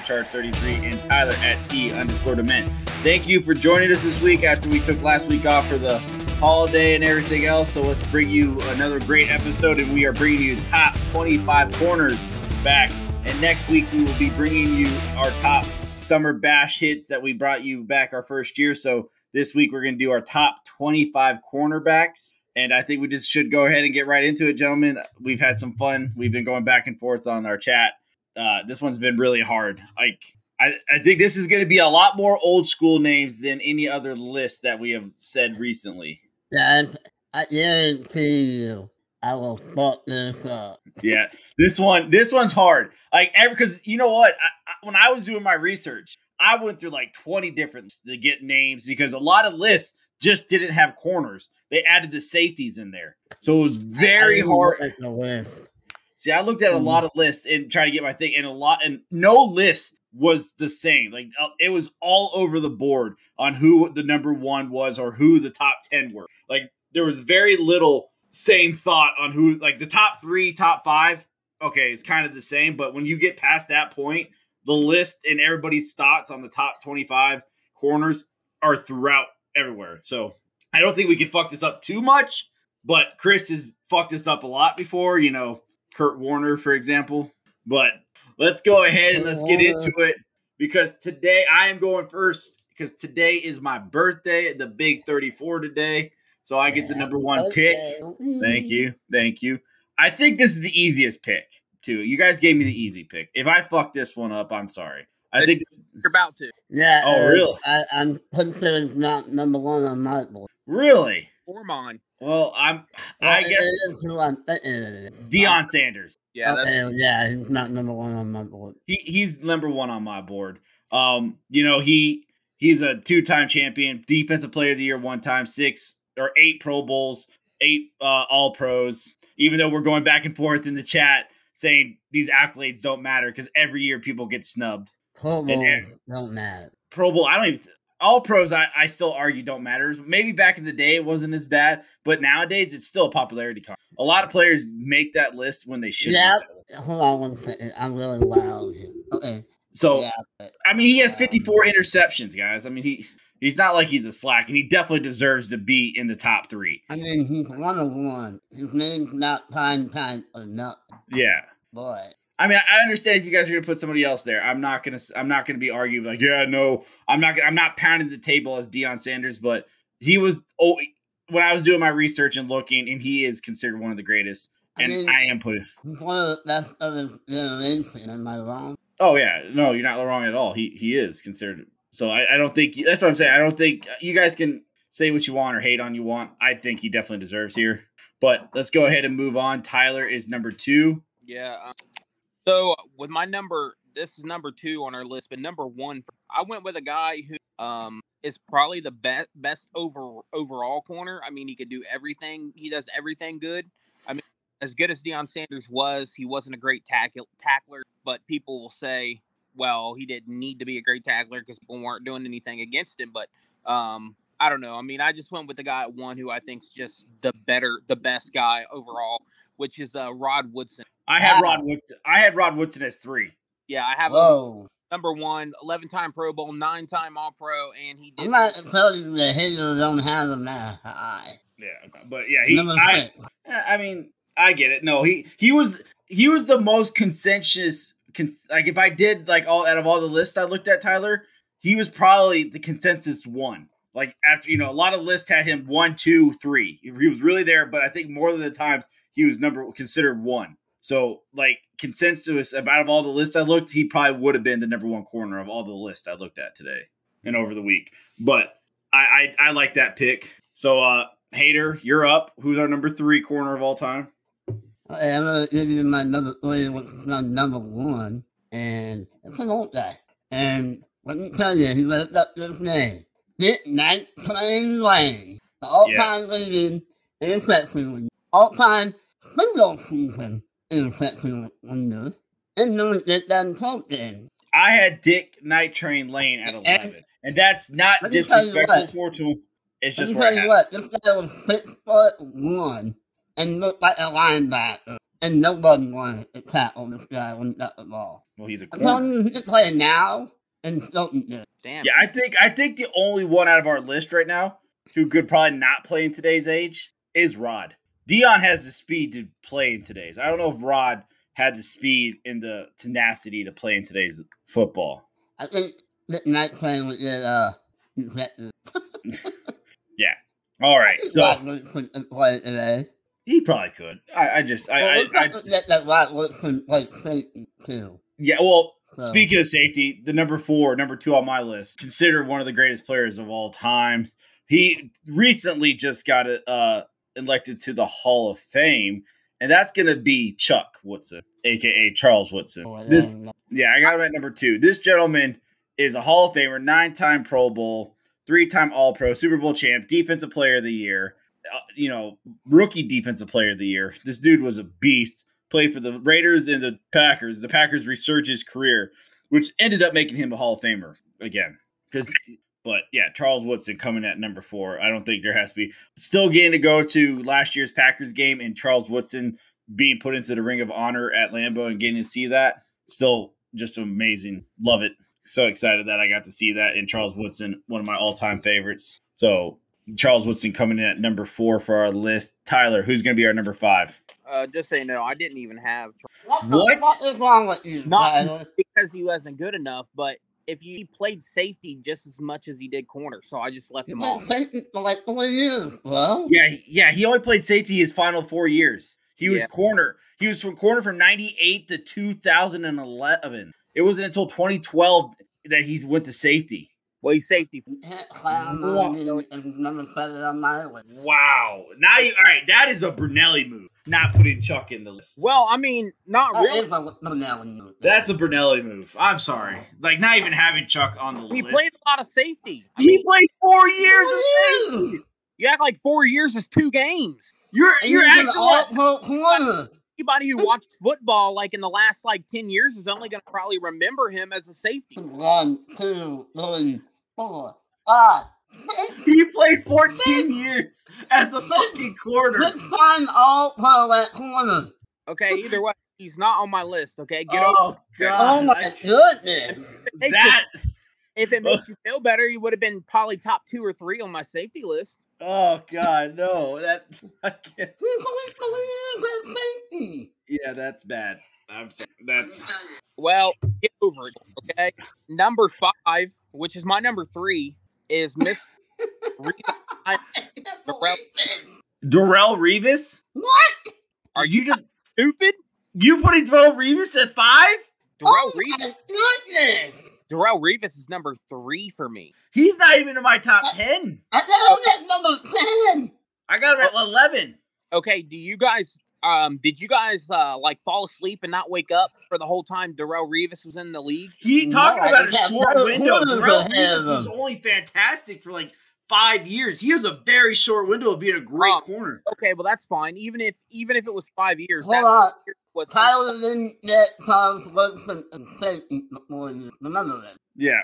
Supercharge33 and Tyler at T underscore Dement. Thank you for joining us this week after we took last week off for the holiday and everything else. So let's bring you another great episode, and we are bringing you top 25 corners backs. And next week we will be bringing you our top summer bash hits that we brought you back our first year. So this week we're going to do our top 25 cornerbacks. And I think we just should go ahead and get right into it, gentlemen. We've had some fun. We've been going back and forth on our chat. Uh, this one's been really hard. Like I, I think this is going to be a lot more old school names than any other list that we have said recently. Yeah, I guarantee you, I will fuck this up. Yeah, this one, this one's hard. Like, because you know what? I, I, when I was doing my research, I went through like 20 different to get names because a lot of lists just didn't have corners. They added the safeties in there. So it was very hard. See, I looked at a mm. lot of lists and trying to get my thing, and a lot, and no list was the same. Like uh, it was all over the board on who the number one was or who the top ten were. Like there was very little same thought on who like the top three, top five. Okay, it's kind of the same, but when you get past that point, the list and everybody's thoughts on the top twenty-five corners are throughout everywhere. So I don't think we can fuck this up too much. But Chris has fucked us up a lot before. You know, Kurt Warner, for example. But let's go ahead and let's get into it because today I am going first because today is my birthday, the big 34 today. So I get the number one pick. Thank you. Thank you. I think this is the easiest pick, too. You guys gave me the easy pick. If I fuck this one up, I'm sorry. I think you're about to. Yeah. Oh, uh, really? I, I'm pretty sure it's not number one on my board. Really? Or mine. Well, I'm. I guess who I'm thinking. Uh, uh, uh, Deion Sanders. Yeah. Okay, yeah, he's not number one on my board. He he's number one on my board. Um, you know he he's a two-time champion, defensive player of the year one time, six or eight Pro Bowls, eight uh, All Pros. Even though we're going back and forth in the chat saying these accolades don't matter because every year people get snubbed. Pro Bowl don't matter. Pro Bowl, I don't even all pros I, I still argue don't matter. Maybe back in the day it wasn't as bad, but nowadays it's still a popularity contest. A lot of players make that list when they should. Yeah. Hold on one second. I'm really loud. Okay. So yeah, but, I mean he has 54 interceptions, guys. I mean he he's not like he's a slack, and he definitely deserves to be in the top three. I mean he's one of one. His name's not time time enough. Yeah. Boy. I mean, I understand if you guys are gonna put somebody else there. I'm not gonna. I'm not gonna be arguing like, yeah, no, I'm not. I'm not pounding the table as Deion Sanders, but he was. Oh, when I was doing my research and looking, and he is considered one of the greatest. And I, mean, I am putting. One of the best of his generation. Am I wrong? Oh yeah, no, you're not wrong at all. He he is considered. So I, I don't think that's what I'm saying. I don't think you guys can say what you want or hate on you want. I think he definitely deserves here. But let's go ahead and move on. Tyler is number two. Yeah, um, so with my number, this is number two on our list, but number one, I went with a guy who um is probably the best best over overall corner. I mean, he could do everything. He does everything good. I mean, as good as Deion Sanders was, he wasn't a great tackle tackler. But people will say, well, he didn't need to be a great tackler because people weren't doing anything against him. But um, I don't know. I mean, I just went with the guy at one who I think's just the better, the best guy overall, which is uh, Rod Woodson. I had Rod Woodson. I had Rod Woodson as three. Yeah, I have. Whoa. Number one, 11 time Pro Bowl, nine time All Pro, and he did. I'm not telling you the Haters don't have him that high. Yeah, but yeah, he. I, I mean, I get it. No, he he was he was the most consensus. Con, like if I did like all out of all the lists I looked at, Tyler, he was probably the consensus one. Like after you know, a lot of lists had him one, two, three. He was really there, but I think more than the times he was number considered one. So, like consensus about of all the lists I looked, he probably would have been the number one corner of all the lists I looked at today and over the week. But I I, I like that pick. So, uh, Hater, you're up. Who's our number three corner of all time? I'm gonna give you my number my number one, and it's an old guy. And let me tell you, he lived up to his name. Dick Night Train Lane, the all-time yeah. leading interception, all-time single season infection window and don't get them talking. I had Dick Night Train Lane at 11. And, and that's not disrespectful for to him. It's just Let me tell you what, this guy was six foot one and looked like a linebacker. and nobody wanted to tackle this guy when he got the ball. Well, he's a I'm corner. he's playing now and Stilton did. Damn. Yeah, I think I think the only one out of our list right now who could probably not play in today's age is Rod. Deion has the speed to play in today's. I don't know if Rod had the speed and the tenacity to play in today's football. I think that night playing with uh, infected. All right, so couldn't play today. he probably could. I, I just I, Well, I, I forget that Rodgers couldn't play safety too. yeah. Well, So. Speaking of safety, the number four, number two on my list, considered one of the greatest players of all time. He recently just got uh, elected to the Hall of Fame, and that's going to be Chuck Woodson, aka Charles Woodson. Oh, This, yeah, I got him at number two. This gentleman is a Hall of Famer, nine-time Pro Bowl, three-time All-Pro, Super Bowl champ, Defensive Player of the Year, uh, you know, rookie Defensive Player of the Year. This dude was a beast. Played for the Raiders and the Packers. The Packers resurged his career, which ended up making him a Hall of Famer again. Because, but yeah, Charles Woodson coming at number four. I don't think there has to be. Still getting to go to last year's Packers game and Charles Woodson being put into the Ring of Honor at Lambeau and getting to see that. Still just amazing. Love it. So excited that I got to see that. And Charles Woodson, one of my all time favorites. So Charles Woodson coming in at number four for our list. Tyler, who's going to be our number five? Uh, just so you know, I didn't even have What, the What? fuck is wrong with you, Not- Tyler? because he wasn't good enough. But if you he played safety just as much as he did corner, so I just left him off. safety for like four years, bro. Yeah, he- yeah. He only played safety his final four years. He was Yeah. corner. He was from corner from '98 to 2011. It wasn't until 2012 that he went to safety. Well, he's safety. Can't clown on me and never said it on my list. Wow. Now you all right? That is a Brunelli move. Not putting Chuck in the list. Well, I mean, not That really. is a Brunelli move. That's a Brunelli move. I'm sorry. Like not even having Chuck on the He list. He played a lot of safety. I He mean, played four years of safety. you act like four years is two games. You're And you're he's acting like all-pro. Anybody who watched football like in the last like ten years is only going to probably remember him as a safety. One, two, three, four, five, six. he played 14 years as a fucking corner. Six time all-pro at corner. Okay, either way, he's not on my list. Okay, get oh over. god. Oh my goodness. If it makes that you- if it makes you feel better, you would have been probably top two or three on my safety list. Oh god, no. That I can't. He's only three years at safety. Yeah, that's bad. I'm sorry. That's Well, get over it. Okay, number five, which is my number three, is Miss. Darrelle Revis. What? Are you just Stupid. you putting Darrelle Revis at five? Darrell oh Revis. goodness. Darrelle Revis is number three for me. He's not even in my top ten. I got him at number 10. I got him at oh. eleven. Okay, do you guys um did you guys uh like fall asleep and not wake up for the whole time Darrelle Revis was in the league? He No, talking I about a short no window. corners Darrelle Revis was only fantastic for like five years. He has a very short window of being a great Oh. corner. Okay, well that's fine. Even if even if it was five years, Hold that on. was Tyler didn't get Charles Woodson and safety before you. Remember that. Yeah.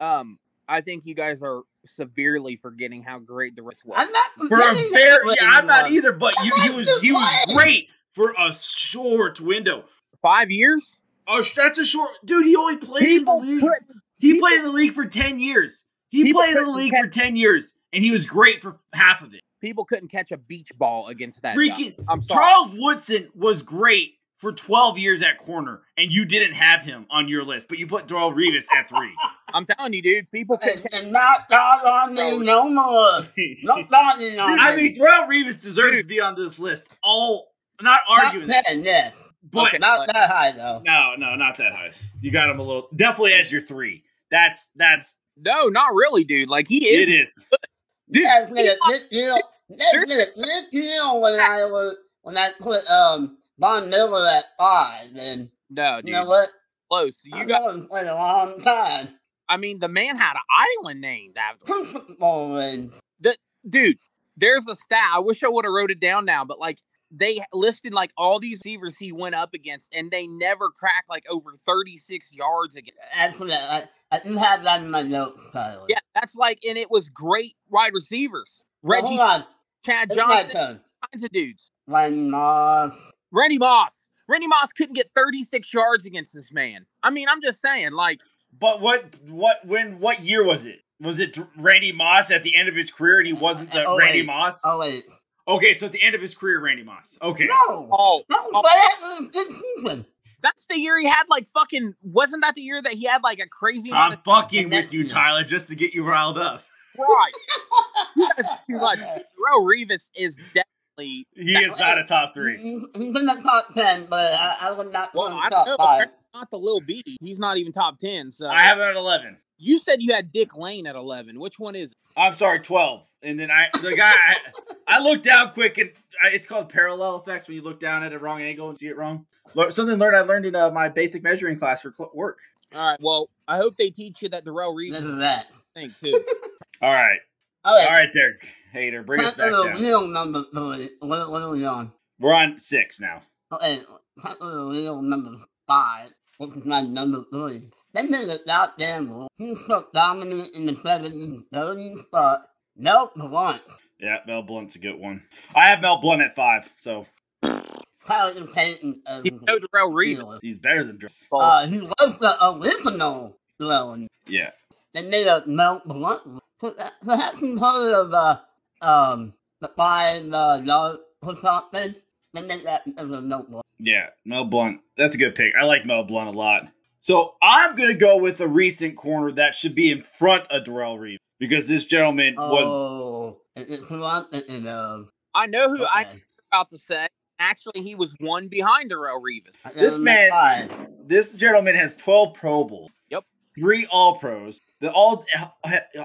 um I think you guys are severely forgetting how great the rest was. I'm not For a forgetting very, yeah, I'm not either. But you, he was he was great for a short window. Five years? Oh, that's a short dude. He only played in the league. put He people- played in the league for ten years. He played in the league catch- for ten years, and he was great for half of it. people couldn't catch a beach ball against that Freaking guy. I'm sorry. Charles Woodson was great for 12 years at corner, and you didn't have him on your list, but you put Darrelle Revis at three. I'm telling you, dude, people can not And, and not dog on me no more. Not dogging on I mean, Darrelle Revis deserves to be on this list. All not Top arguing, that, 10, yes. but Okay. Not that high, though. no, no, not that high. You got him a little, definitely as your three. That's that's No, not really, dude. Like he is it is. dude, Yes, nigga, this deal, this, nigga, this deal when I was, when I put, um, Von Miller at five, and no, you dude. know what? Close. I You got him played a long time. I mean, the man had an island named after him. Oh, Football and dude, there's a stat. I wish I would have wrote it down now, but like they listed like all these receivers he went up against, and they never cracked like over 36 yards against. actually, I, I do have that in my notes, Tyler. Yeah, that's like, and it was great wide receivers. Well, Reggie, hold on. Chad It's Johnson, kinds of dudes. Randy Moss. Randy Moss, Randy Moss couldn't get 36 yards against this man. I mean, I'm just saying, like, But what what when what year was it? Was it Randy Moss at the end of his career and he uh, wasn't the uh, Oh, Randy wait. Moss? Oh wait. Okay, so at the end of his career, Randy Moss. Okay. No. oh, That was bad in the season. that's the year he had like fucking. Wasn't that the year that he had like a crazy amount I'm of fucking with that- you, Tyler, just to get you riled up. right? That's too much. Terrell Revis is definitely. He is not a top three. He's he's in the top ten, but I, I would not Well, put him I don't top know. five. Not the little B. He's not even top 10. So I have him at 11. You said you had Dick Lane at 11. Which one is it? I'm sorry, 12. And then I, the guy, I, I looked down quick and I, it's called parallel effects when you look down at a wrong angle and see it wrong. Lear- Something learned I learned in uh, my basic measuring class for cl- work. All right. Well, I hope they teach you that Darrell Reeves This is that. thing too. All right. All right. All right, there, hater. Bring us Cut back to the down. Real number. What, what are we on? We're on six now. Okay, cut to the real number five, which is my number three. They made a goddamn rule. He so dominant in the 70s, 30s spot. Nope, Blount. Yeah, Mel Blount's a good one. I have Mel Blount at five, so Tyler Payton. Uh, You know Darrell Reeves. Steelers. he's better than Dr- Uh, he was the original Drone. Yeah. They made a Mel Blount. rule. So that- Perhaps you've heard of uh, um, the five uh, yard push-up thing? They made that as a notebook. Yeah, Mel Blount. That's a good pick. I like Mel Blount a lot. So I'm gonna go with a recent corner that should be in front of Darrell Reeves because this gentleman was Oh, it- it's who I'm thinking of. I know who I'm about to say. Actually, he was one behind Darrell Reeves. This man- five. this gentleman has 12 Pro Bowls. Yep. Three All Pros. The all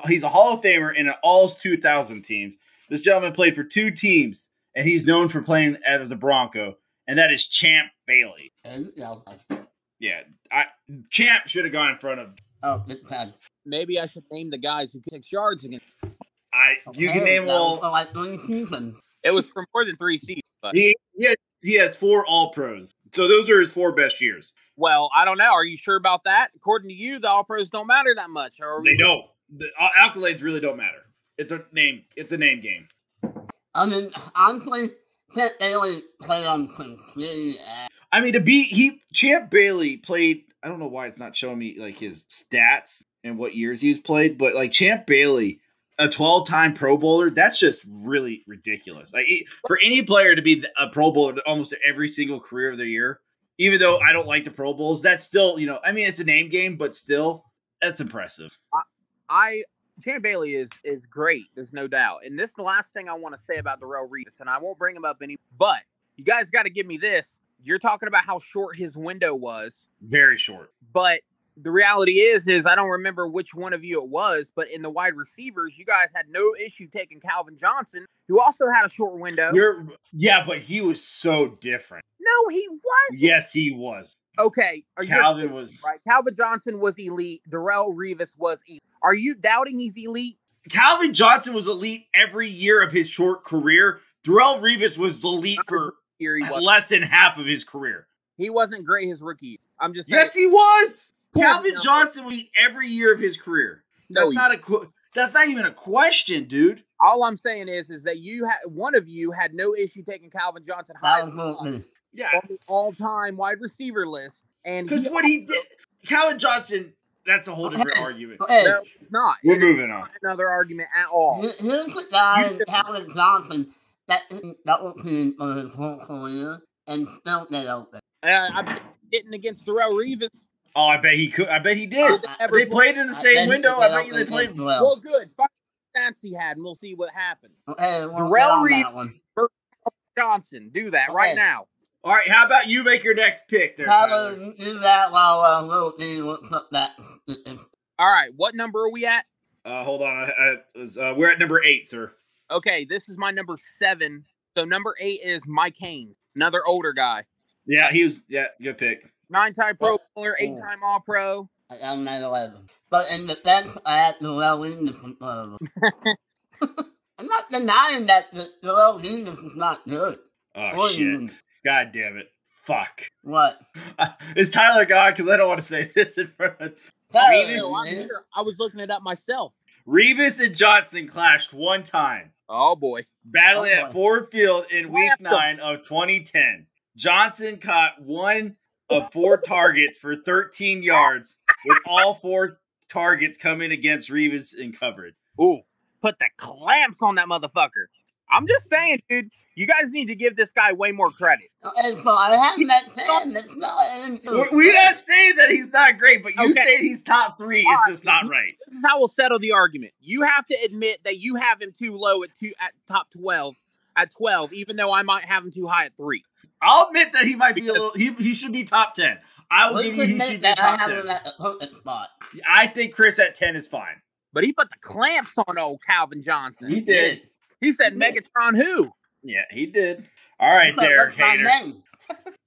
he's a Hall of Famer in an All's 2000 teams. This gentleman played for two teams, and he's known for playing as a Bronco, and that is Champ Bailey. And, you know, Yeah, I Champ should have gone in front of. oh, it's bad. Maybe I should name the guys who kicked six yards against. I you can name all. for like three seasons. It was for more than three seasons. But He he has, he has four All Pros, so those are his four best years. well, I don't know. Are you sure about that? According to you, the All Pros don't matter that much. Or They don't. The uh, accolades really don't matter. It's a name. It's a name game. I mean, honestly, Kent Bailey played on some shitty ass. I mean, to be he Champ Bailey played. I don't know why it's not showing me like his stats and what years he's played, but like Champ Bailey, a 12-time Pro Bowler, that's just really ridiculous. Like for any player to be a Pro Bowler almost every single career of their year, even though I don't like the Pro Bowls, that's still you know. I mean, it's a name game, but still, that's impressive. I Champ Bailey is is great. There's no doubt. And this is the last thing I want to say about Darrell Reeves, and I won't bring him up any. But you guys got to give me this. You're talking about how short his window was, Very short. but the reality is, is I don't remember which one of you it was, but in the wide receivers, you guys had no issue taking Calvin Johnson, who also had a short window. You're yeah, but he was so different. no, he was. Yes, he was. Okay, are you Calvin was. right? Calvin Johnson was elite. Darrelle Revis was elite. Are you doubting he's elite? Calvin Johnson was elite every year of his short career. Darrelle Revis was the elite for year, he was. less than half of his career. He wasn't great his rookie. year. I'm just saying. Yes, he was. Calvin example. Johnson was elite every year of his career. No, That's he- not a. That's not even a question, dude. all I'm saying is, is that you had one of you had no issue taking Calvin Johnson high was Yeah, on the all-time wide receiver list, and because what he did, Calvin Johnson. That's a whole different Okay. argument. Hey, No, it's not. We're It's moving on. another argument at all. here- here's the guy, You- Calvin Johnson, that didn't double team for his whole career and still get open. Uh, I'm getting against Darrelle Revis. Oh, I bet he could. I bet he did. Uh, Ever They played in the I same he window. I bet you they played. well. Well, good. Find the stats he had, and we'll see what happens. Okay, we'll Darrell get on Reed- that one. Johnson, do that right now. All right, how about you make your next pick there, Tyler, Tyler? you do that while uh, Little D looks up that. All right, what number are we at? Uh, hold on. I, I, uh, we're at number eight, sir. Okay, this is my number seven. So number eight is Mike Haynes, another older guy, Yeah, he was. Yeah, good pick. nine-time Pro Oh. Bowler, eight-time All-Pro. I'm him at 11. But in defense, I had Darrell Williams in front of him. I'm not denying that the Darrell Williams is not good. Oh Or shit! even- God damn it! Fuck. What? Is Tyler gone? Because I don't want to say this in front of Tyler, Reeves- No, I'm man. here. I was looking it up myself. Revis and Johnson clashed one time, Oh boy. battling Oh, at. Ford Field in Week Blast 'em. Nine of 2010. Johnson caught one of four targets for 13 yards, with all four targets coming against Revis in coverage. Ooh, put the clamps on that motherfucker. I'm just saying, dude. You guys need to give this guy way more credit. And so I have met Sam. It's not. We're, we're not say that he's not great, but you Okay. saying he's top three is All right. just not right. This is how we'll settle the argument. You have to admit that you have him too low at two at top twelve at twelve, even though I might have him too high at three. I'll admit that he might be a little. He, he should be top ten. I will Let's give you he admit should be that I have ten. him at spot. I think Chris at ten is fine. But he put the clamps on old Calvin Johnson. He did. He said He. Megatron who? Yeah, he did. All right, there, that's my hater. name.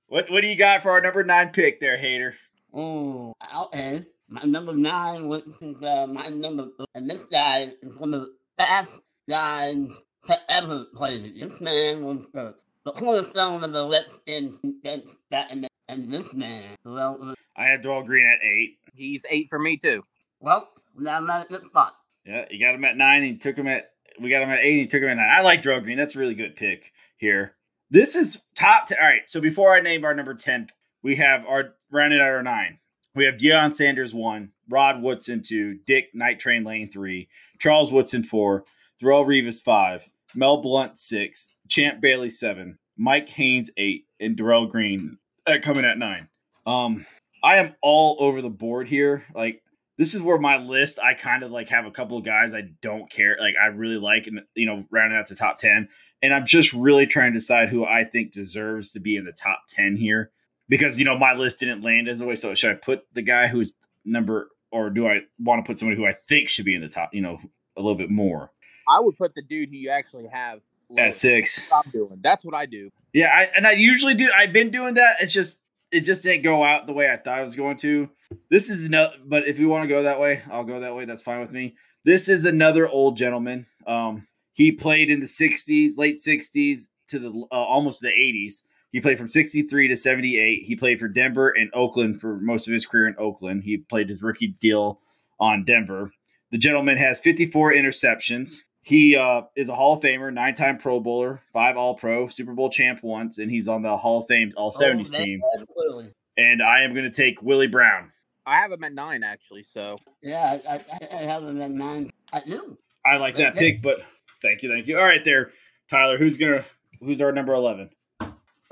What what do you got for our number nine pick there, hater? Oh, okay. My number nine was uh, my number, and this guy is one of the best guys to ever play. This man was the, the cornerstone of the Let's in against that, and, and this man, well, I had Darrell Green at eight. He's eight for me too. well, now I'm at the spot. Yeah, you got him at nine. And you took him at. We got him at eight. And you took him at nine. I like Darrell Green. That's a really good pick here. This is top. ten. All right. So before I name our number ten, we have our rounded out our nine. We have Deion Sanders one, Rod Woodson two, Dick Night Train Lane three, Charles Woodson four, Darrelle Revis five, Mel Blount six, Champ Bailey seven, Mike Haynes eight, and Darrell Green uh, coming at nine. Um, I am all over the board here. Like this is where my list I kind of like have a couple of guys I don't care like I really like and you know rounding out the top 10 and I'm just really trying to decide who I think deserves to be in the top 10 here because you know my list didn't land as the way so should I put the guy who's number or do I want to put somebody who I think should be in the top you know a little bit more I would put the dude who you actually have at 6 Stop doing. That's what I do. Yeah, I, and I usually do. I've been doing that. It's just it just didn't go out the way I thought it was going to. This is no, but if you want to go that way, I'll go that way. That's fine with me. This is another old gentleman. Um, he played in the '60s, late '60s to the uh, almost the '80s. He played from '63 to '78. He played for Denver and Oakland for most of his career in Oakland. He played his rookie deal on Denver. The gentleman has 54 interceptions. He uh, is a Hall of Famer, nine-time Pro Bowler, five All-Pro, Super Bowl champ once, and he's on the Hall of Fame All 70s Oh, team. Absolutely. And I am going to take Willie Brown. I have him at nine actually. So Yeah, I, I, I have him at nine. I do. I like that Okay. pick, but thank you, thank you. All right, there, Tyler. Who's gonna? Who's our number eleven?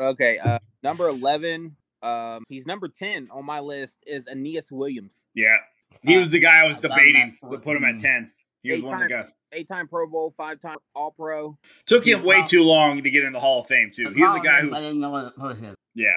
okay, uh, number eleven. Um, he's number ten on my list is Aeneas Williams, Yeah, he was the guy I was debating to put him at ten. He was one of the guys. eight-time Pro Bowl, five-time All-Pro. Took him way Wow. too long to get in the Hall of Fame too. He's the guy who. I who, didn't know where to put him. yeah,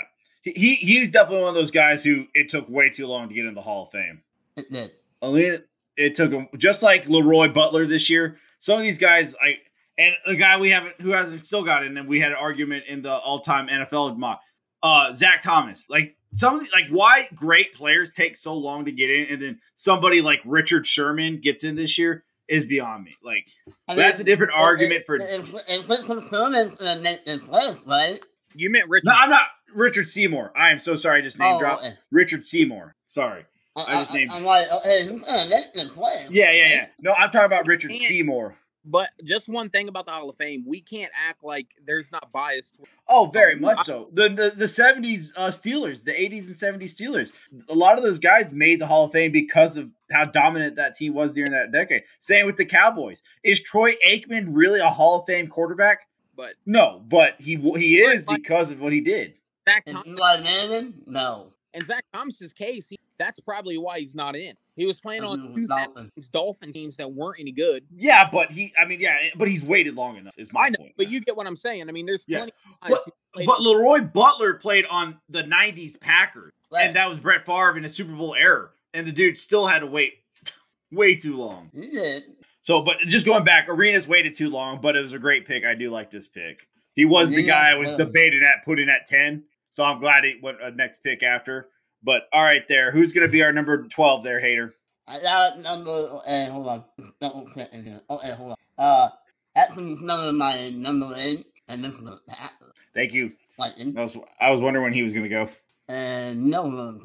he he he's definitely one of those guys who it took way too long to get in the Hall of Fame. It did. I mean, it took him just like Leroy Butler this year. Some of these guys, I and the guy we haven't who hasn't still got in, and we had an argument in the all-time NFL mock, uh, Zach Thomas. Like some of the, like why great players take so long to get in, and then somebody like Richard Sherman gets in this year is beyond me. Like I that's a different if- argument if, for. If, if it's confirmed in, in, in place, right? You meant Richard. No, I'm not Richard Seymour. I am so sorry. I just name Oh, dropped okay. Richard Seymour. Sorry. I, I just named- I'm like, okay, he's in it in place. Yeah, yeah, yeah. No, I'm talking about Richard And- Seymour. But just one thing about the Hall of Fame, we can't act like there's not bias. Oh, very Um, much I- so. The the the seventies uh, Steelers, the eighties and seventies Steelers. A lot of those guys made the Hall of Fame because of how dominant that team was during that decade. Same with the Cowboys. Is Troy Aikman really a Hall of Fame quarterback? But No, but he he is But, like- because of what he did. Zach And Thomas, Eli Manning? No. in Zach Thomas's case, he, that's probably why he's not in. He was playing on two Dolphins. Dolphin teams that weren't any good. Yeah, but he. I mean, yeah, but he's waited long enough. Is my I know, point. but you get what I'm saying. I mean, there's Yeah. plenty of guys But- But Leroy Butler played on the '90s Packers, Right. and that was Brett Favre in a Super Bowl era, and the dude still had to wait way too long. He did. So, but just going back, Aeneas waited too long, but it was a great pick. I do like this pick. He was the guy I was yeah. debating at putting at 10. So I'm glad he went a next pick after. But all right, there. Who's going to be our number 12 there, Hater? I got number. Hey, hold on. Double check in here. Okay, hold on. Uh, actually, it's number my number eight, and this is the Packers. Thank you. Like, eh. I was, I was wondering when he was going to go. and no one.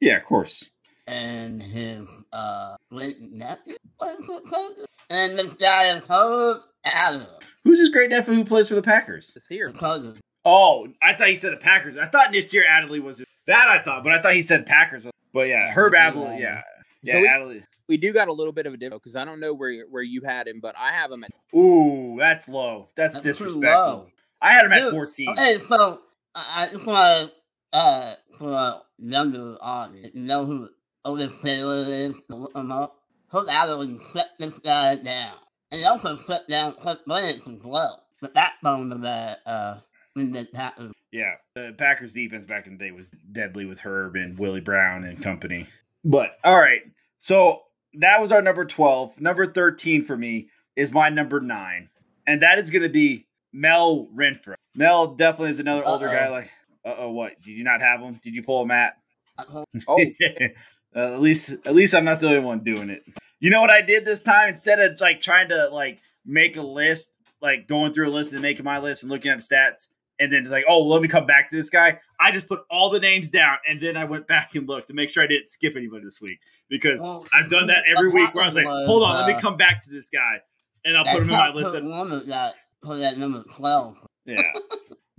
Yeah, of course. And his, uh, great nephew plays for the Packers. And this guy is Herb Adams. Who's his great nephew who plays for the Packers? this here. The Cousins. Oh, I thought he said the Packers. I thought Nasir Adderley was that. I thought, but I thought he said Packers. But yeah, Herb Adderley. Yeah, yeah, So we- Adderley. We do got a little bit of a difference because I don't know where where you had him, but I have him at Ooh, that's low. That's, That's disrespectful. low. I had him at Dude, 14. Okay, so I I just want to uh for a younger audience, you know who Otis Taylor is to look him up. Herb Adderley shut this guy down, and he also shut down Cliff Lance as well. The backbone of that uh the Yeah, the Packers defense back in the day was deadly with Herb and Willie Brown and company. But all right, so that was our number 12. Number 13 for me is my number nine, and that is going to be Mel Renfro. Mel definitely is another older guy. Like, uh oh, what? Did you not have him? Did you pull him at? Hope- Oh, uh, at least, at least I'm not the only one doing it. You know what I did this time? Instead of like trying to like make a list, like going through a list and making my list and looking at the stats, and then like, oh, let me come back to this guy. I just put all the names down, and then I went back and looked to make sure I didn't skip anybody this week because Well, I've done that every week. Where I was like, hold on, let uh, me come back to this guy, and I'll put him in my list. put of that put that number twelve. yeah.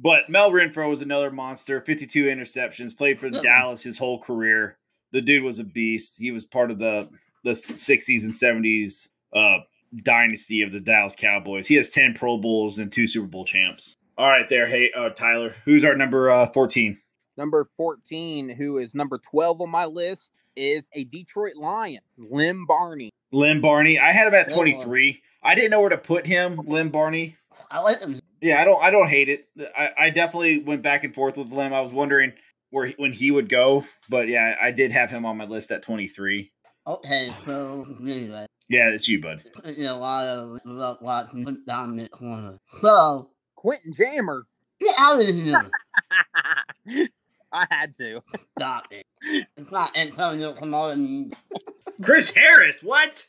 But Mel Renfro was another monster. 52 interceptions. Played for. Dallas his whole career. The dude was a beast. He was part of the the 60s and 70s uh, dynasty of the Dallas Cowboys. He has 10 Pro Bowls and two Super Bowl champs. All right, there. Hey, uh, Tyler, who's our number uh, 14? number 14, who is number 12 on my list, is a Detroit Lion, Lem Barney. Lem Barney. I had him at 23. I didn't know where to put him, Lem Barney. I like him. Yeah, I don't. I don't hate it. I, I definitely went back and forth with Lem. I was wondering where he, when he would go, but yeah, I did have him on my list at 23. Okay, so anyway. Yeah, it's you, bud. putting a lot of love watching put down corner. So Quentin Jammer. get out of here. I had to. Stop it. It's not Antonio Camoni. Chris Harris, what?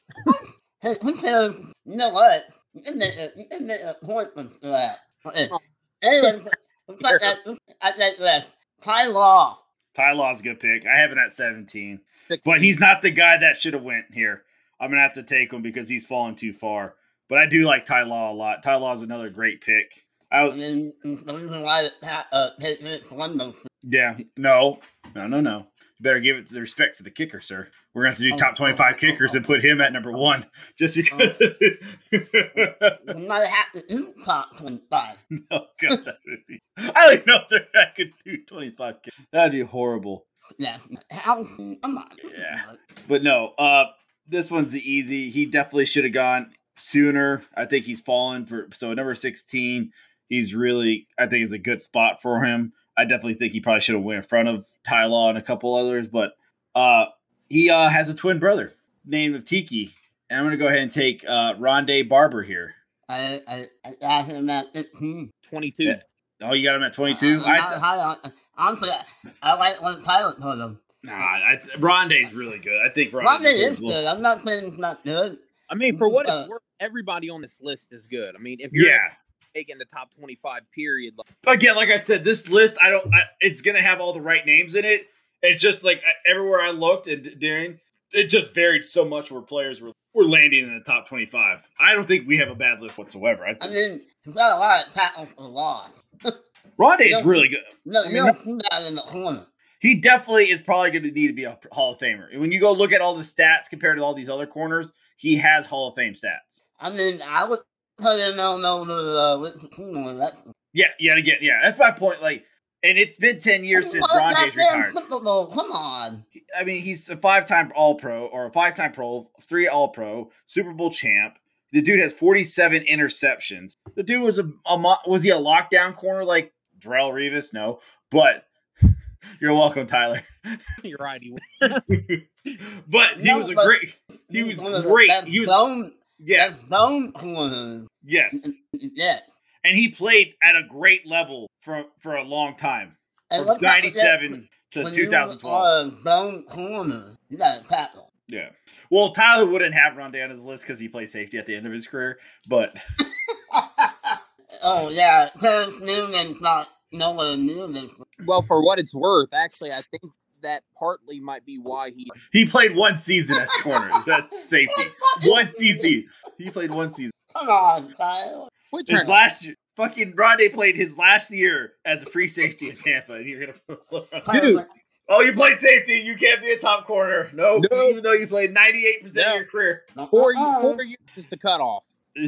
He he you know what? You can make a, you make a point for that. Anyway, oh. let's not that, I think this. Ty Law. Ty Law's a good pick. I have him at 17, Six- but he's not the guy that should have went here. I'm gonna have to take him because he's fallen too far. But I do like Ty Law a lot. Ty Law's another great pick. I was And then the reason why the Pat, uh, yeah no no no no. You better give it the respect to the kicker, sir. We're gonna have to do Oh, top 25 oh, oh, kickers oh, and put him at number one just because. We might have to do top 25. oh god, that would be. I don't even know if I could do 25 kickers. That'd be horrible. Yeah. How, come on. Yeah. But no, uh, this one's the easy. He definitely should have gone sooner. I think he's fallen for so number sixteen. He's really, I think, is a good spot for him. I definitely think he probably should have went in front of Ty Law and a couple others, but uh, he uh, has a twin brother named of Tiki, and I'm gonna go ahead and take uh, Rondé Barber here. I, I, I got him at 15. 22. Yeah. Oh, you got him at 22. I'm I, not high on, honestly, I like what Tyler told him. nah, I, Rondé's really good. I think Rondé Rondé is a little- good. I'm not saying it's not good. I mean, for what Uh, it's worth, everybody on this list is good. I mean, if you're Yeah. Taking the top 25 period, again, like I said, this list I don't. I, it's gonna have all the right names in it. It's just like everywhere I looked and during, it just varied so much where players were were landing in the top twenty five. I don't think we have a bad list whatsoever. I I mean, he's got a lot of tackles for loss. Rondé is no. really good. No, I you mean, don't see that in the corner. He definitely is probably going to need to be a Hall of Famer. And when you go look at all the stats compared to all these other corners, he has Hall of Fame stats. I mean, I would put him on over uh, with the team on that. Yeah, yeah, again, yeah. That's my point. Like, and it's been ten years since Rondé's retired. Super Come on. I mean, he's a five-time All-Pro or a five-time Pro, three All-Pro, Super Bowl champ. The dude has 47 interceptions. The dude was a, a was he a lockdown corner like Darrelle Revis? No, but you're welcome, Tyler. you're right. He but he No, was a but great. He was one of the great. best He was Zone, yes, best zone corners. yes, mm, mm, mm, Yeah. and he played at a great level for for a long time, And from let's not forget, '97 to when 2012. are uh, a zone corner, you got to tackle. Yeah. Well, Tyler wouldn't have Rondé on his list because he played safety at the end of his career, but oh yeah, Terrence Newman's not nowhere near this. well, for what it's worth, actually, I think that partly might be why he. he played one season at corner. That's safety. One season. He played one season. Come on, Kyle. Quit His trying last year, fucking Rondé played his last year as a free safety in Tampa, and you're gonna. Dude. oh, you played safety. You can't be a top corner. No, No. even though you played 98 percent No. of your career. Four, Uh-uh. four years is the cutoff.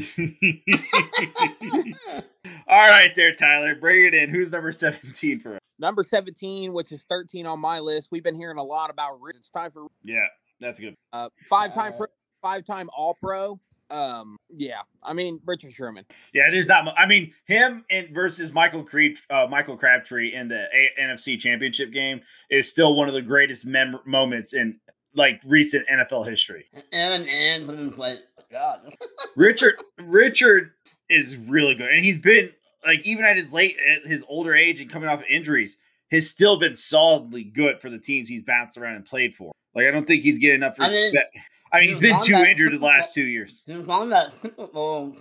All right, there, Tyler. Bring it in. Who's number 17 for us? Number 17, which is 13 on my list. We've been hearing a lot about Rich. It's time for Yeah, that's good. uh, five-time Uh, five-time All-Pro. Um, yeah, I mean Richard Sherman. Yeah, there's not. mu- I mean, him and versus Michael Creed, uh, Michael Crabtree in the A- NFC Championship game is still one of the greatest mem- moments in like recent NFL history. And and was like, God. Richard Richard is really good, and he's been like even at his late at his older age and coming off of injuries, has still been solidly good for the teams he's bounced around and played for. Like I don't think he's getting enough I mean, respect. I mean, he's been on too injured the last two years. He was on that Super Bowl.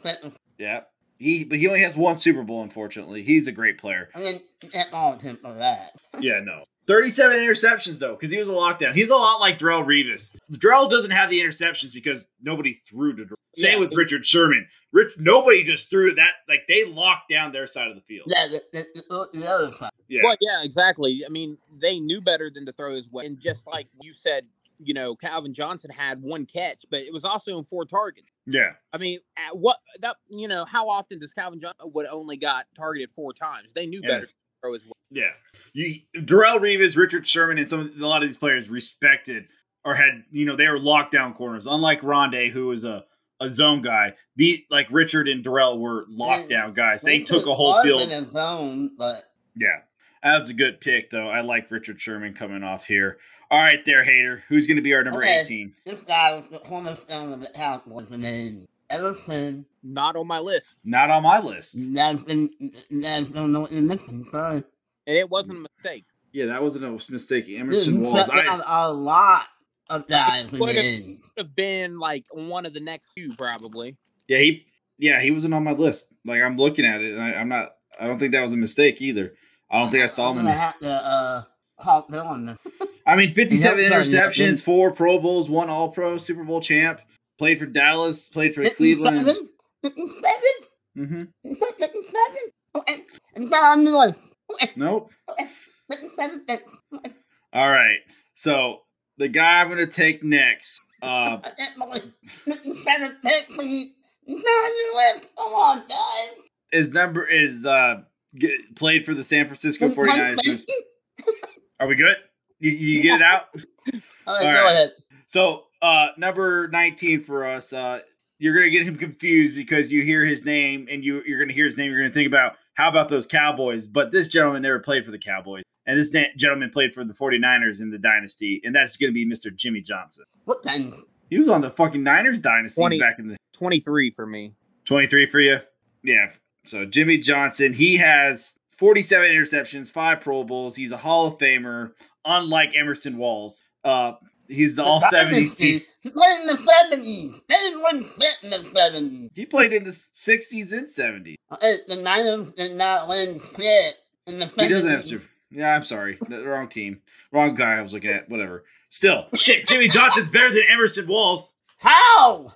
Yeah, he but he only has one Super Bowl. Unfortunately, he's a great player. I mean, can't fault him for that. Yeah, no. 37 interceptions though, because he was a lockdown. He's a lot like Darrelle Revis. Darrelle doesn't have the interceptions because nobody threw to Darrelle. Same Yeah. with Richard Sherman. Rich, nobody just threw that. Like they locked down their side of the field. Yeah, the, the, the, oh, the other side. Yeah. Well, yeah, exactly. I mean, they knew better than to throw his way. And just like you said, you know, Calvin Johnson had one catch, but it was also in four targets. Yeah. I mean, at what that you know, how often does Calvin Johnson uh, would only got targeted four times? They knew better Yes. to throw his way. Yeah. You Darrelle Revis, Richard Sherman, and some a lot of these players respected or had you know they were lockdown corners. Unlike Rondé, who was a a zone guy. The like Richard and Darrelle were lockdown guys. They Richard took a whole field. in his zone, but Yeah. That was a good pick, though. I like Richard Sherman coming off here. All right, there, hater. Who's going to be our number Okay. 18? this guy was the cornerstone of the Cowboys named Everson. Not on my list. Not on my list. That's been, that's don't know what you're missing, sorry. And it wasn't a mistake. Yeah, that wasn't a mistake. Everson he Walls. I, a lot of guys in What the if- end. Could have been like one of the next two, probably. yeah, he. Yeah, he wasn't on my list. Like I'm looking at it, and I, I'm not. I don't think that was a mistake either. I don't think I saw I'm him. gonna In, have to uh call Bill on this. I mean, 57 Yeah, sorry, yeah, interceptions, four Pro Bowls, one All Pro, Super Bowl champ. Played for Dallas. Played for Cleveland. 57? 57? Mm-hmm. 57? Okay. And on the list. Nope. 57. All right. So the guy I'm going to take next. Uh, 57 picks and it's not on your list. Come on, guys. his number is uh get, played for the San Francisco 49ers. Are we good? You, you get it out? All right, All go ahead. So uh number 19 for us, uh you're gonna get him confused because you hear his name and you you're gonna hear his name, you're gonna think about how about those Cowboys? But this gentleman never played for the Cowboys. And this gentleman played for the 49ers in the dynasty, and that's gonna be Mr. Jimmy Johnson. What kind? He was on the fucking Niners dynasty 20. back in the 23 for me. 23 for you? Yeah. So Jimmy Johnson, he has 47 interceptions, five Pro Bowls. He's a Hall of Famer, unlike Everson Walls. Uh, he's the All 70s team. He played in the 70s. They didn't fit in the 70s. He played in the 60s and 70s. Hey, the Niners did not win shit in the 70s. He doesn't have super. Yeah, I'm sorry. The wrong team. Wrong guy I was looking at. Whatever. Still, shit, Jimmy Johnson's better than Everson Walls. How?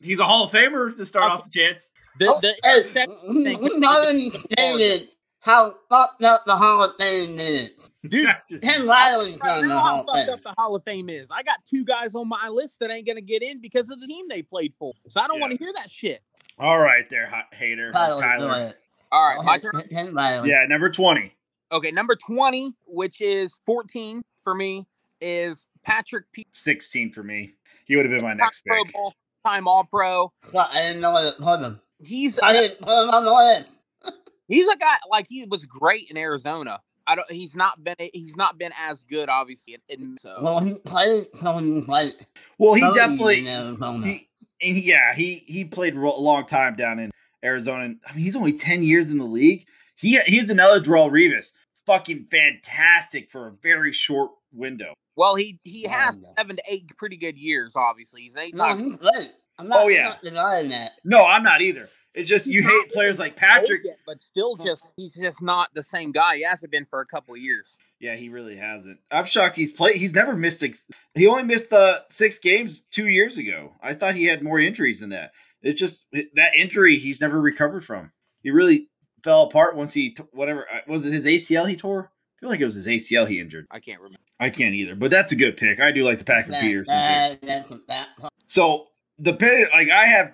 He's a Hall of Famer to start off the chance. The, Oh, the hey, interception we, thing we was- stated how fucked up the Hall of Fame is. Dude, Ken Riley's on the know Hall how of fucked Fame. up the Hall of Fame is. I got two guys on my list that ain't gonna get in because of the team they played for. So I don't Yeah. want to hear that shit. All right, there, hot hater. or Tyler, Tyler. All right, my turn. Ken Riley. Yeah, number 20. Okay, number 20, which is 14 for me, is Patrick P. 16 for me. He would have been my next Pro pick. Bowl, time All Pro. So I didn't know what to put him. He's I didn't put him on the he's a guy like he was great in Arizona. I don't. He's not been. He's not been as good, obviously. In, in so Well, he played someone like Well, he definitely. in Arizona. He, and he, yeah, he he played a long time down in Arizona. I mean, he's only ten years in the league. He he's another Darrelle Revis, fucking fantastic for a very short window. well, he he has Oh, seven to eight pretty good years. Obviously, he's eight no, times. he's great. I'm not, Oh, I'm yeah. not denying that. No, I'm not either. It's just you He's not hate players like Patrick. yet, but still, just he's just not the same guy. He hasn't been for a couple of years. Yeah, he really hasn't. I'm shocked he's played. He's never missed. A, he only missed uh, six games two years ago. I thought he had more injuries than that. It's just that injury he's never recovered from. he really fell apart once he t- whatever uh, was it his ACL he tore. I feel like it was his ACL he injured. I can't remember. I can't either, but that's a good pick. I do like the Patrick That, Peterson pick. that, that's that. So the pick, like I have,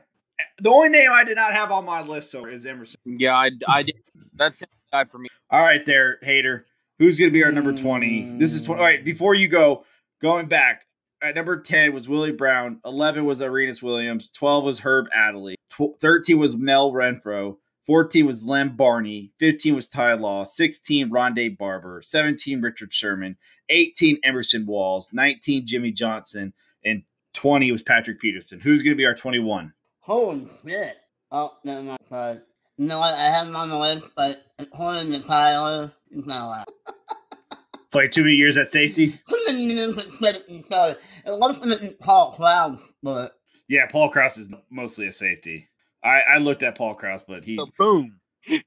the only name I did not have on my list so is Everson. Yeah, I, I did. That's the guy for me. All right, there, hater. Who's gonna be our number twenty? This is twenty. All right, before you go, going back at number ten was Willie Brown. Eleven was Aeneas Williams. Twelve was Herb Adderley. Tw- Thirteen was Mel Renfro. 14 was Lem Barney. 15 was Ty Law. 16 Rondé Barber. 17 Richard Sherman. 18 Everson Walls. 19 Jimmy Johnson. And 20 was Patrick Peterson. Who's going to be our 21? Holy shit. Oh, never mind. Sorry. You know what? I have him on the list, but according to Tyler, he's not allowed. Played too many years at safety? Something you said it, sorry. It like Paul Cloud, but Yeah, Paul Krause is mostly a safety. I, I looked at Paul Krause, but he. So boom. hey,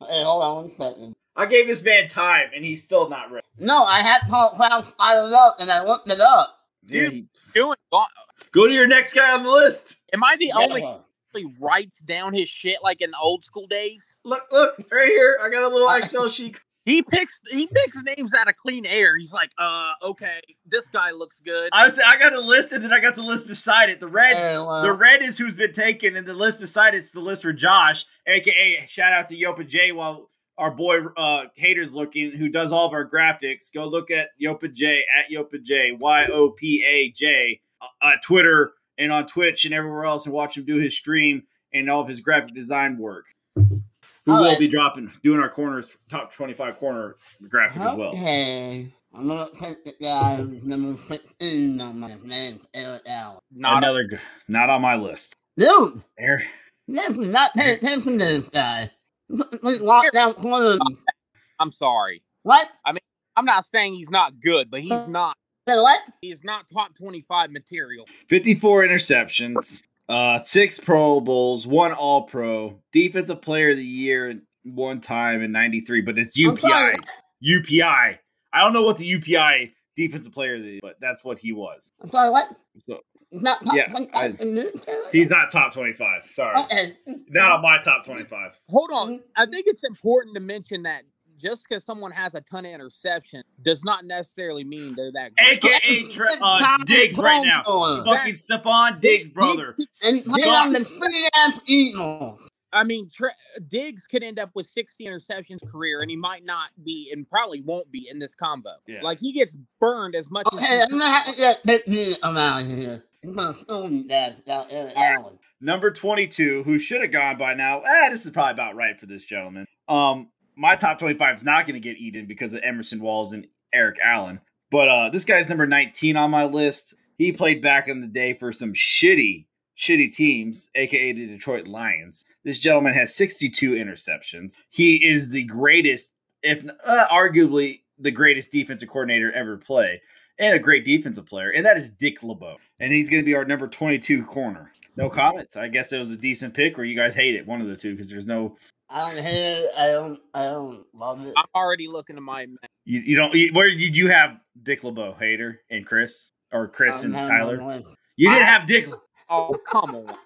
hold on one second. I gave this man time, and he's still not ready. No, I had Paul Cloud spotted up, and I looked it up. Yeah, Dude. he- Doing. Go go to your next guy on the list. Am I the only Yeah. guy who writes down his shit like in old school days? Look, look, right here. I got a little Excel sheet. He picks he picks names out of clean air. He's like, uh, okay, this guy looks good. I was, I got a list, and then I got the list beside it. The red, Hey, well, the red is who's been taken, and the list beside it's the list for Josh, aka shout out to Yopa J while our boy uh haters looking who does all of our graphics. Go look at Yopa J at Yopa J Y O P A J uh, at Twitter and on Twitch and everywhere else, and watch him do his stream and all of his graphic design work. Who All will right. be dropping doing our corners top twenty five corner graphic as well. Okay. I'm gonna take the guy who's number 16 on my name, Eric Allen. Not Another, g- not on my list. Dude, There. this is not paying attention to this guy. Like lockdown corner. I'm sorry. What? I mean, I'm not saying he's not good, but he's uh, not. What? He's not top 25 material. 54 interceptions, uh, six Pro Bowls, one All Pro, Defensive Player of the Year one time in '93, but it's UPI. UPI. I don't know what the UPI Defensive Player of the Year, but that's what he was. I'm sorry, what? So not top Yeah, 25 I- he's not top 25. Sorry, Okay. not on my top 25. Hold on. I think it's important to mention that just because someone has a ton of interceptions does not necessarily mean they're that good. AKA Tre- uh, Diggs right now. Fucking Stefon Diggs, brother. Diggs- And play on the free ass Eagles. I mean, Tre- Diggs could end up with 60 interceptions career, and he might not be, and probably won't be in this combo. Yeah. Like he gets burned as much Okay, as. I'm gonna have to get Big me around here. I'm gonna assume that about Eric Allen. Number 22, who should have gone by now. Eh, this is probably about right for this gentleman. Um, my top 25 is not going to get eaten because of Everson Walls and Eric Allen. But uh, this guy's number 19 on my list. He played back in the day for some shitty, shitty teams, aka the Detroit Lions. This gentleman has 62 interceptions. He is the greatest, if uh, arguably the greatest defensive coordinator ever play, and a great defensive player, and that is Dick LeBeau. And he's going to be our number 22 corner. No comments. I guess it was a decent pick, or you guys hate it. One of the two, because there's no. I don't hate it. I don't. I don't love it. I'm already looking at my. You, you don't. You, where did you have Dick LeBeau, Hater, and Chris, or Chris I and don't have him Tyler? on. You didn't I- have Dick. Oh come on!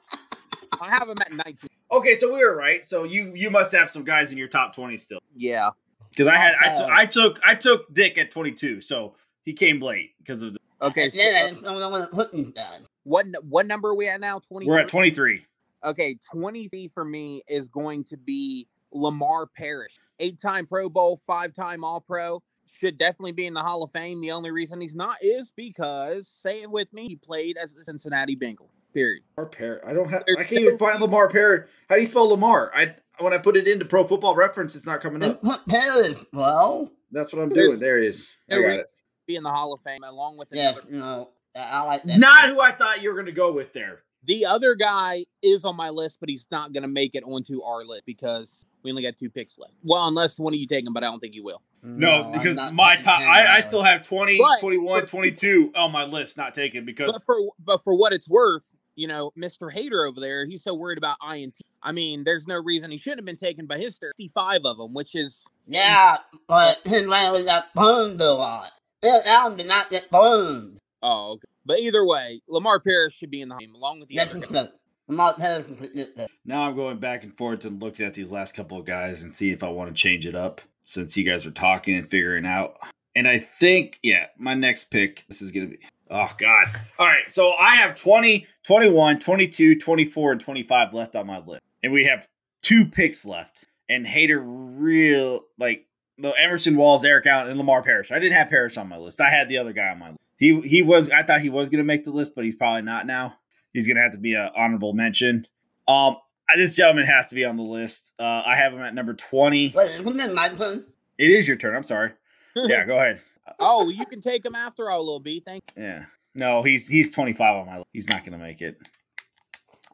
I have him at 19. Okay, so we were right. So you you must have some guys in your top 20 still, Yeah. because I had I, took I took I took Dick at 22, so he came late because of the. Okay. Then uh, I So, just don't know what put these guys. what what number are we at now? 20. We're at 23. Okay, 23 for me is going to be Lamar Parrish. Eight time Pro Bowl, five time All Pro. Should definitely be in the Hall of Fame. The only reason he's not is because, say it with me, he played as a Cincinnati Bengal. Period. Lamar Parrott. I don't have. I can't even find Lamar Parrish. How do you spell Lamar? I when I put it into Pro Football Reference, it's not coming up. put Paris, bro. That's what I'm doing. There it is. I there got it. Be in the Hall of Fame along with Yes, another. you know, I- I like that. Not who I thought you were going to go with there. The other guy is on my list, but he's not going to make it onto our list because we only got two picks left. Well, unless one of you take him, but I don't think you will. No, I'm because my top, I, I still have 20, But- 21, 22 on my list, not taken because But for but for what it's worth, you know, Mr. Hater over there, he's so worried about INT. I mean, there's no reason he shouldn't have been taken by his 65 of them, which is Yeah, but his man got burned a lot. Eric Allen did not get burned. oh, okay. But either way, Lamar Parrish should be in the game along with the That's other just guy. a, Mark Harrison could get there. Now I'm going back and forth and looking at these last couple of guys and see if I want to change it up since you guys are talking and figuring out. And I think, yeah, my next pick, this is going to be, oh, God. All right, so I have 20, 21, 22, 24, and 25 left on my list. And we have two picks left. And Hater real, like, the Everson Walls, Eric Allen, and Lamar Parrish. I didn't have Parrish on my list. I had the other guy on my list. He, he was, I thought he was going to make the list, but he's probably not now. He's going to have to be an honorable mention. Um, this gentleman has to be on the list. Uh, I have him at number 20. Wait, isn't it my turn? It is your turn. I'm sorry. Yeah, go ahead. oh, you can take him after all, little B. Thank you. Yeah. No, he's he's 25 on my list. He's not going to make it.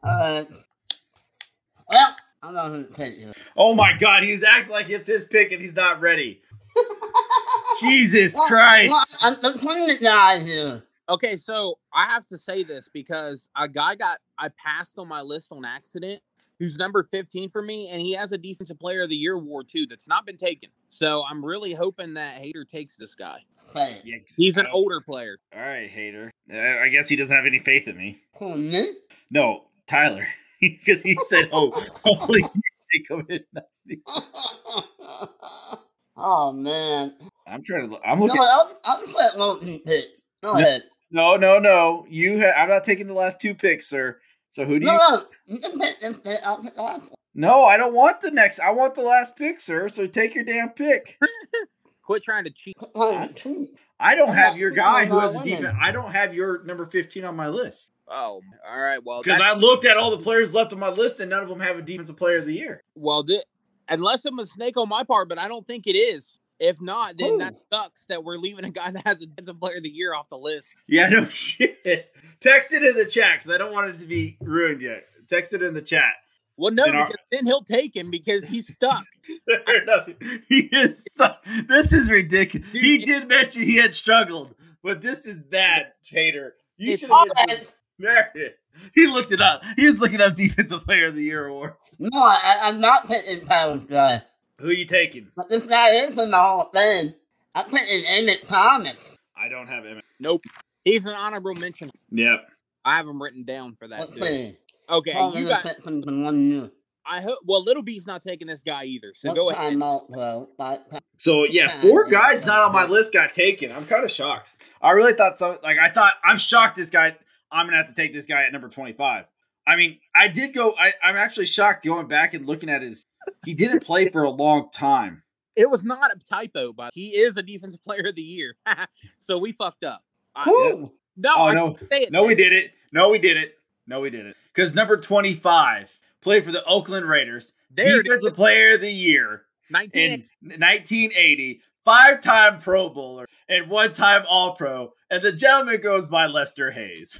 Alright. Well, I'm not gonna take you. Oh my God, he's acting like it's his pick and he's not ready. Jesus Well, Christ. well, I'm, I'm the guy here. Okay, so I have to say this because a guy got I passed on my list on accident, who's number 15 for me, and he has a Defensive Player of the Year award too that's not been taken. So I'm really hoping that Hater takes this guy. Say, Yeah, He's an I older player. All right, hater. Uh, I guess he doesn't have any faith in me. who, me? No, Tyler. Because he said, oh, hopefully you take him in. oh, man. I'm trying to. I'm looking. No, looking. I'll, I'll let Logan pick. Go No. ahead. No, no, no. You ha- I'm not taking the last two picks, sir. So who do you No, no. You can pick this pick. I'll pick the last one. No, I don't want the next. I want the last pick, sir. So take your damn pick. Quit trying to cheat. Pick. I don't I'm have your guy who has a defense. I don't have your number 15 on my list. Oh, all right. Well, Because I looked at all the players left on my list and none of them have a defensive player of the year. well, thi- unless I'm a snake on my part, but I don't think it is. If not, then that oh. sucks that we're leaving a guy that has a Defensive Player of the Year off the list. Yeah, no shit. Text it in the chat because I don't want it to be ruined yet. Text it in the chat. Well, no, In our- then he'll take him because he's stuck. He is. so- This is ridiculous. Dude, He did mention he had struggled, but this is bad, Tater. You should have. There it is. He looked it up. He was looking up Defensive Player of the Year award. No, I, I'm not picking Tyler's guy. Who are you taking? But this guy is in the Hall of Fame. I'm picking Emmett Thomas. I don't have him. Nope. He's an honorable mention. Yep. I have him written down for that. Let's Too. see. Okay, Probably you got. pick one year. I hope. Well, Little B's not taking this guy either. So What go ahead. time out, bro? Five. So yeah, Yeah, four guys not on my list got taken. I'm kind of shocked. I really thought so. Like I thought, I'm shocked. This guy, I'm gonna have to take this guy at number 25. I mean, I did go. I, I'm actually shocked going back and looking at his. He didn't play for a long time. It was not a typo, but he is a Defensive Player of the Year. so we fucked up. No, Oh no, it. no, we did it. No, we did it. No, we did it. Because number 25 played for the Oakland Raiders, There defensive player of the year 19. in 1980, five-time Pro Bowler and one-time All-Pro, and the gentleman goes by Lester Hayes.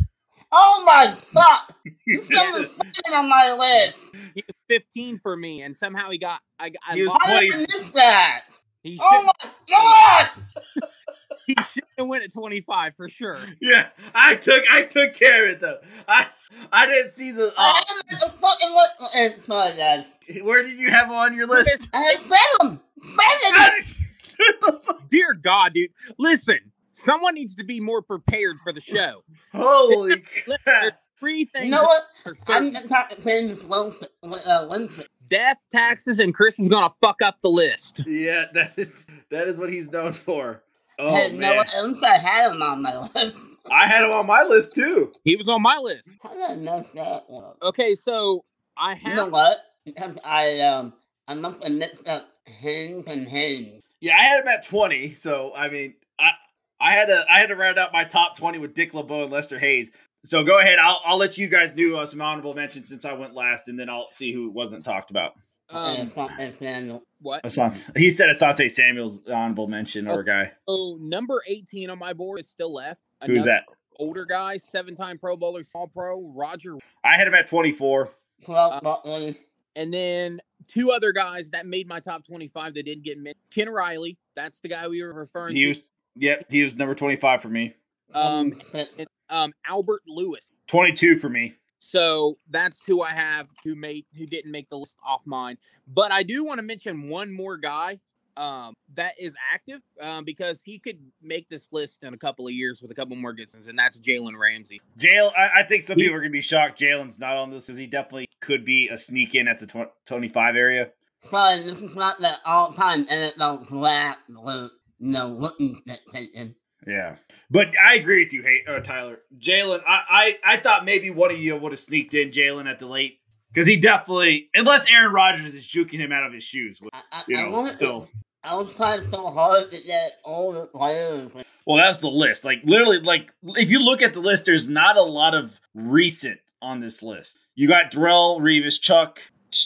Oh my god! He's number seven on my list. He was 15 for me, and somehow he got. I, I He was lost. How did I miss that? He Oh should, my god! he should have went at 25 for sure. Yeah, I took I took care of it though. I I didn't see the. Uh, I am at the fucking list. eh, Sorry, guys. where did you have him on your list? I had seven. How Seven. Dear God, dude. Listen, someone needs to be more prepared for the show. Holy Listen, there's crap! three things You know what? I'm certain. not saying this Wilson. Uh, Winston. death, taxes, and Chris is gonna fuck up the list. Yeah, that is that is what he's known for. Oh hey, man, what? At least I had him on my list. I had him on my list too. He was on my list. How did I mess that up? Okay, so I have. You know have. what? Because I um I must have mixed up Haynes and Haynes. Yeah, I had him at twenty. So I mean, I I had to I had to round out my top twenty with Dick LeBeau and Lester Hayes. So go ahead. I'll I'll let you guys do uh, some honorable mentions since I went last, and then I'll see who wasn't talked about. and Um, it's not and Samuel. what? Asante, he said Asante Samuel's honorable mention or guy. Oh, number 18 on my board is still left. Who's that? Older guy, seven-time Pro Bowler, All Pro, Roger, I had him at twenty four. Twelve Uh, and then two other guys that made my top 25 that didn't get mentioned. Ken Riley, that's the guy we were referring He to. was yep. He was number twenty five for me. um, and, um, Albert Lewis. Twenty two for me. So that's who I have who made who didn't make the list off mine. But I do want to mention one more guy um, that is active um, because he could make this list in a couple of years with a couple more gets, and that's Jalen Ramsey. Jalen, I, I think some He- people are gonna be shocked. Jalen's not on this because he definitely could be a sneak in at the tw- 25 area. Sorry, this is not the all-time NFL draft with no taken. Yeah, but I agree with you, hey, uh, Tyler. Jalen, I, I I thought maybe one of you would have sneaked in Jalen at the late because he definitely, unless Aaron Rodgers is juking him out of his shoes. I, I, You I know, wanted still. I was trying so hard to get all the players. Well, that's the list. Like literally, like if you look at the list, there's not a lot of recent on this list. You got Darrelle, Revis, Chuck,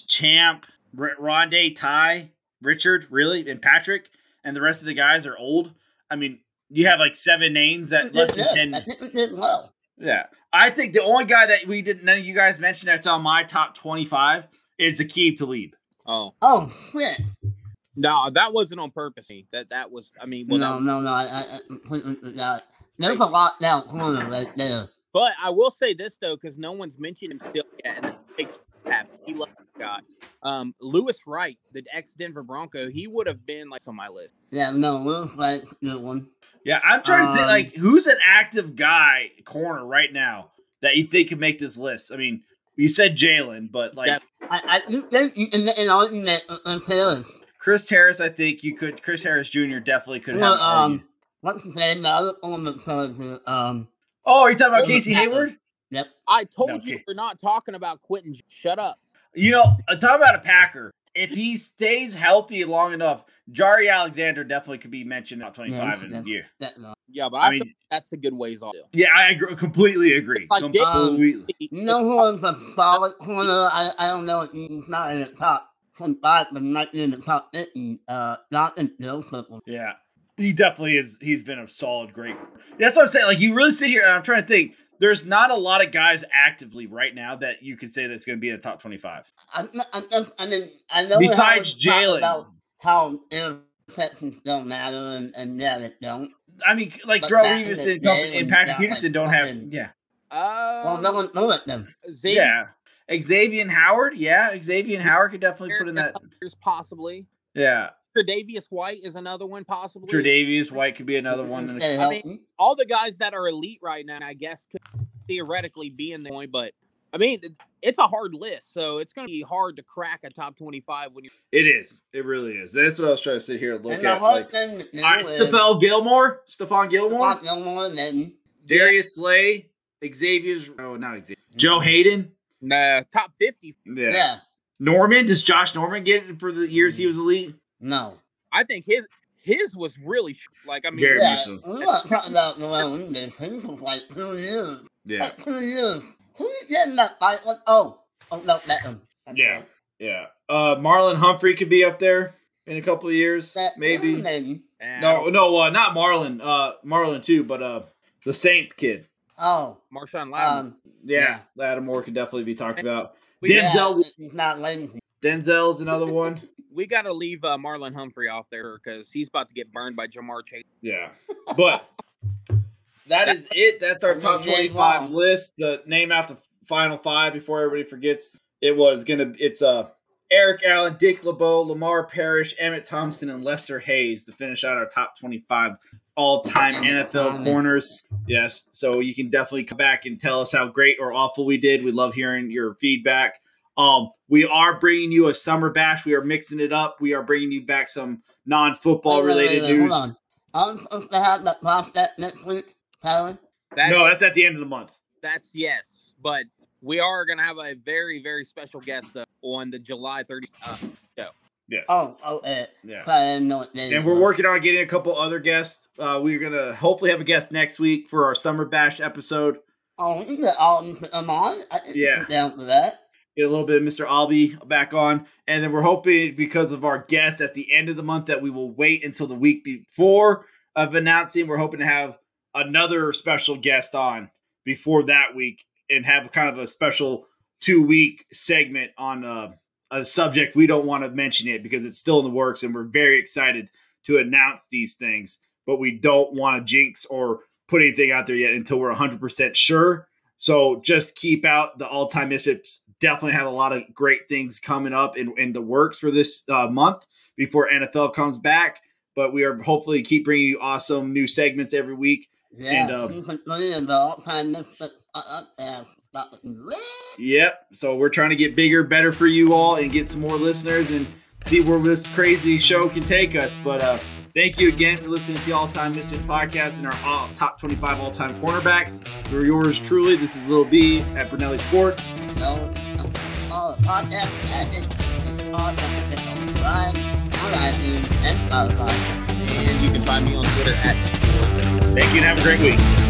Champ, R- Rondé, Ty, Richard, really, and Patrick, and the rest of the guys are old. I mean, you have like seven names that less than ten. I think we did well. Yeah, I think the only guy that we didn't, none of you guys mentioned that's on my top twenty-five is Aqib Talib. Oh Oh shit! no, that wasn't on purpose. That that was. I mean, well, no, that- no, no. I, I, I completely forgot. Uh, there's a lockdown corner right there. but I will say this though, because no one's mentioned him still yet, and it makes me. He loves this guy. Um, Louis Wright, the ex Denver Bronco, he would have been like on my list. Yeah, no, Will Wright's a good one. Yeah, I'm trying to think Um, like who's an active guy corner right now that you think could make this list. I mean, you said Jalen, but like That- I, I think that you can make an Harris. Chris Harris, I think you could. Chris Harris Jr. definitely could have. Well, an argument. um, what's his name? The other one that's uh, um, oh, are you talking about Casey that- Hayward? yep. I told No, you okay. we're not talking about Quentin. Shut up. You know, uh, talk about a Packer. If he stays healthy long enough, Jaire Alexander definitely could be mentioned top 25 Yeah, in yeah. a year. That, uh, Yeah, but I I, mean- think that's a good ways off. Yeah, I agree, completely agree. Like Dick- completely. you know who was a solid corner? I, I don't know if he's not in the top 25, but not in the top 50. Uh, Johnathan Joseph. Yeah. He definitely is. He's been a solid, great. That's what I'm saying. Like, you really sit here, and I'm trying to think. There's not a lot of guys actively right now that you could say that's going to be in the top 25. I, I, just, I mean, I know Besides always Jalen. how interceptions don't matter, and, and yeah, they don't. I mean, like But Darrelle Revis and, and Patrick Peterson like, don't have. fucking- Yeah. Uh, Well, no one knew it them. Xavier Yeah. Xavier Howard. Yeah. Xavier and Howard could definitely put in that. Pierce possibly. Yeah. Tre'Davious White is another one possibly. Tre'Davious White could be another one. in the- I mean. All the guys that are elite right now, I guess, could theoretically be in the point, but I mean, it's a hard list, so it's going to be hard to crack a top twenty-five when you. It is. It really is. That's what I was trying to sit here and look and the at. Like, thing to do all right, is Stephon Gilmore, Stephon Gilmore, Stephon Gilmore, then Darius Slay, Xavier's. Oh, not Xavier. Joe mm-hmm. Haden. Nah, top fifty. Yeah. yeah. Norman. Does Josh Norman get it for the years he mm-hmm. was elite? No. I think his his was really sh- like I mean, Very Yeah, much so. we're not talking about Noel English. He was like two years. Yeah. Like two years. Who you getting that fight with? Oh, oh no, Beckham. That's Yeah. right. Yeah. Uh, Marlon Humphrey could be up there in a couple of years, That, maybe. Maybe. No, no, uh, not Marlon. Uh, Marlon too, but uh, the Saints kid. Oh, Marshon Lattimore. um, Yeah, Lattimore could definitely be talked about. we, Denzel- yeah, he's not lazy. Denzel's another one. We got to leave uh, Marlon Humphrey off there because he's about to get burned by Ja'Marr Chase. Yeah, but that is it. That's our top twenty-five wow. list. The name out the final five before everybody forgets. It was gonna. It's uh Eric Allen, Dick LeBeau, Lamar Parrish, Emmett Thompson, and Lester Hayes to finish out our top twenty-five all-time NFL corners. Yes, so you can definitely come back and tell us how great or awful we did. We love hearing your feedback. Um, we are bringing you a summer bash. We are mixing it up. We are bringing you back some non-football Wait, wait, related wait, wait, news. Hold on. I'm supposed to have that prospect next week, Tyler. That no, is- that's at the end of the month. that's yes, but we are gonna have a very very special guest uh, on the July 30th. Uh, show. Yeah. Oh, oh, uh, Yeah. sorry, I didn't know what day And we're was. working on getting a couple other guests. Uh, we're gonna hopefully have a guest next week for our summer bash episode. Oh, you get all these I'm on. I Yeah. down for that. Get a little bit of Mr. Albee back on, and then we're hoping because of our guests at the end of the month that we will wait until the week before of announcing. We're hoping to have another special guest on before that week and have kind of a special two week segment on uh, a subject we don't want to mention it because it's still in the works and we're very excited to announce these things but we don't want to jinx or put anything out there yet until we're 100% sure so just keep out the all-time misfits definitely have a lot of great things coming up in, in the works for this uh, month before NFL comes back. But we are hopefully keep bringing you awesome new segments every week. Yeah, And, season three of the all-time misfit stop it. Yep. So we're trying to get bigger, better for you all, and get some more listeners and see where this crazy show can take us. But uh, thank you again for listening to the All Time Misfits podcast and our all, top 25 all time cornerbacks. For yours truly, this is Lil B at Brunelli Sports. No, oh, podcast, uh, it's, it's awesome. It's on Ryan, on iTunes, and Spotify. And you can find me on Twitter at Thank you and have a great week.